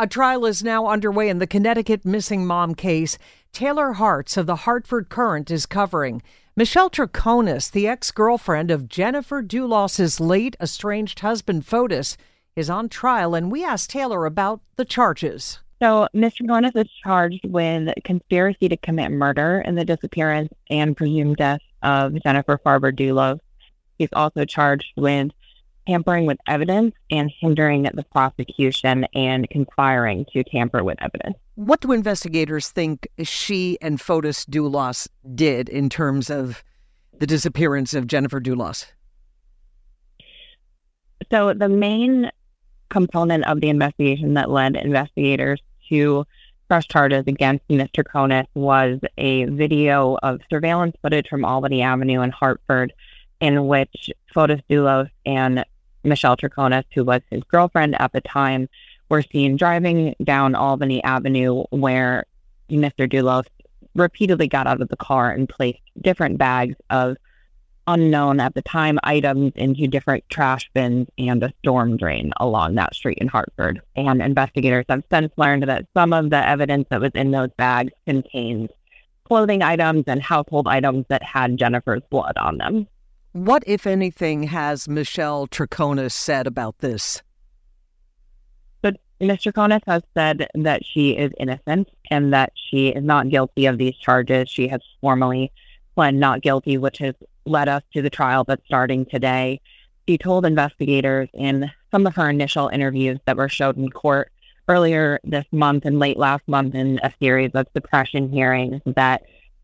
A trial is now underway in the Connecticut missing mom case. Taylor Hartz of the Hartford Courant is covering. Michelle Troconis, the ex girlfriend of Jennifer Dulos's late estranged husband Fotis, is on trial, and we asked Taylor about the charges. So, Mr. Troconis is charged with conspiracy to commit murder in the disappearance and presumed death of Jennifer Farber Dulos. He's also charged with tampering with evidence and hindering the prosecution and conspiring to tamper with evidence. What do investigators think she and Fotis Dulos did in terms of the disappearance of Jennifer Dulos? So, the main component of the investigation that led investigators to press charges against Mr. Troconis was a video of surveillance footage from Albany Avenue in Hartford in which Fotis Dulos and Michelle Troconis, who was his girlfriend at the time, were seen driving down Albany Avenue where Mr. Dulos repeatedly got out of the car and placed different bags of unknown at the time items into different trash bins and a storm drain along that street in Hartford. And investigators have since learned that some of the evidence that was in those bags contained clothing items and household items that had Jennifer's blood on them. What, if anything, has Michelle Troconis said about this? So, Ms. Troconis has said that she is innocent and that she is not guilty of these charges. She has formally pled not guilty, which has led us to the trial that's starting today. She told investigators in some of her initial interviews that were showed in court earlier this month and late last month in a series of suppression hearings that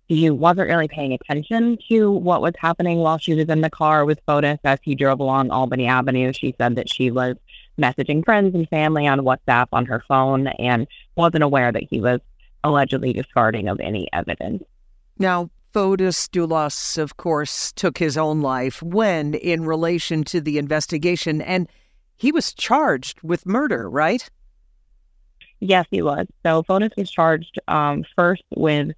she wasn't really paying attention to what was happening while she was in the car with Fotis as he drove along Albany Avenue. She said that she was messaging friends and family on WhatsApp on her phone and wasn't aware that he was allegedly discarding of any evidence. Now, Fotis Dulos, of course, took his own life when in relation to the investigation, and he was charged with murder, right? Yes, he was. So Fotis was charged um, first with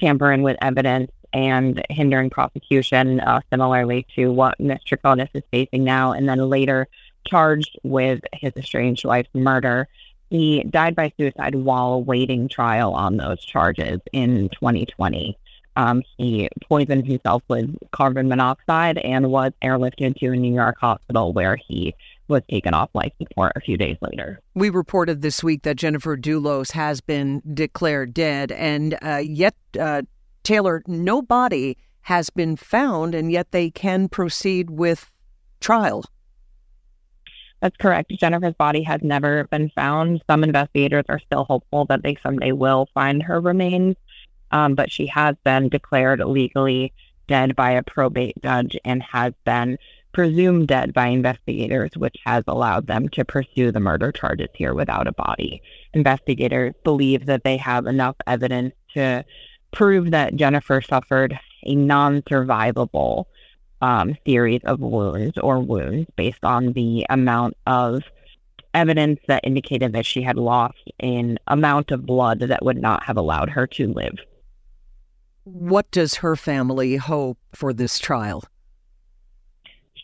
tampering with evidence and hindering prosecution, uh, similarly to what Mr. Troconis is facing now, and then later charged with his estranged wife's murder. He died by suicide while awaiting trial on those charges in 2020. Um, he poisoned himself with carbon monoxide and was airlifted to a New York hospital where he was taken off life support a few days later. We reported this week that Jennifer Dulos has been declared dead, and uh, yet, uh, Taylor, no body has been found, and yet they can proceed with trial. That's correct. Jennifer's body has never been found. Some investigators are still hopeful that they someday will find her remains, um, but she has been declared legally dead by a probate judge and has been presumed dead by investigators, which has allowed them to pursue the murder charges here without a body. Investigators believe that they have enough evidence to prove that Jennifer suffered a non survivable um, series of wounds or wounds based on the amount of evidence that indicated that she had lost an amount of blood that would not have allowed her to live. What does her family hope for this trial?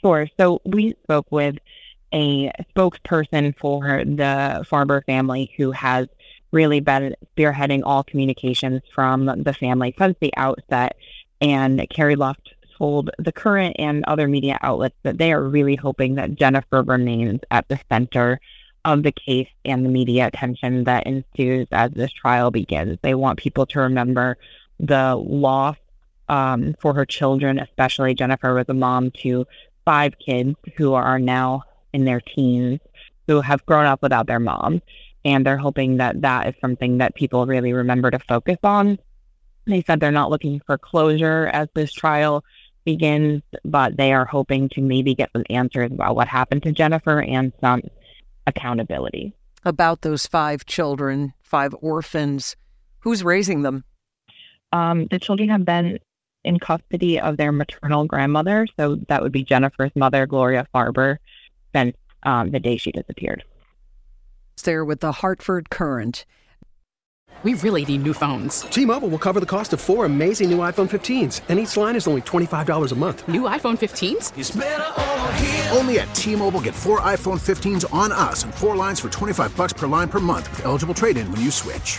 Sure. So we spoke with a spokesperson for the Farber family who has really been spearheading all communications from the family since the outset. And Carrie Luft told the Courant and other media outlets that they are really hoping that Jennifer remains at the center of the case and the media attention that ensues as this trial begins. They want people to remember the loss um, for her children, especially Jennifer was a mom to five kids who are now in their teens who have grown up without their mom. And they're hoping that that is something that people really remember to focus on. They said they're not looking for closure as this trial begins, but they are hoping to maybe get some answers about what happened to Jennifer and some accountability. About those five children, five orphans, who's raising them? Um, the children have been in custody of their maternal grandmother. So that would be Jennifer's mother, Gloria Farber, since um, the day she disappeared. There with the Hartford Courant. We really need new phones. T-Mobile will cover the cost of four amazing new iPhone 15s, and each line is only $25 a month. New iPhone 15s? Only at T-Mobile get four iPhone 15s on us and four lines for 25 bucks per line per month with eligible trade-in when you switch.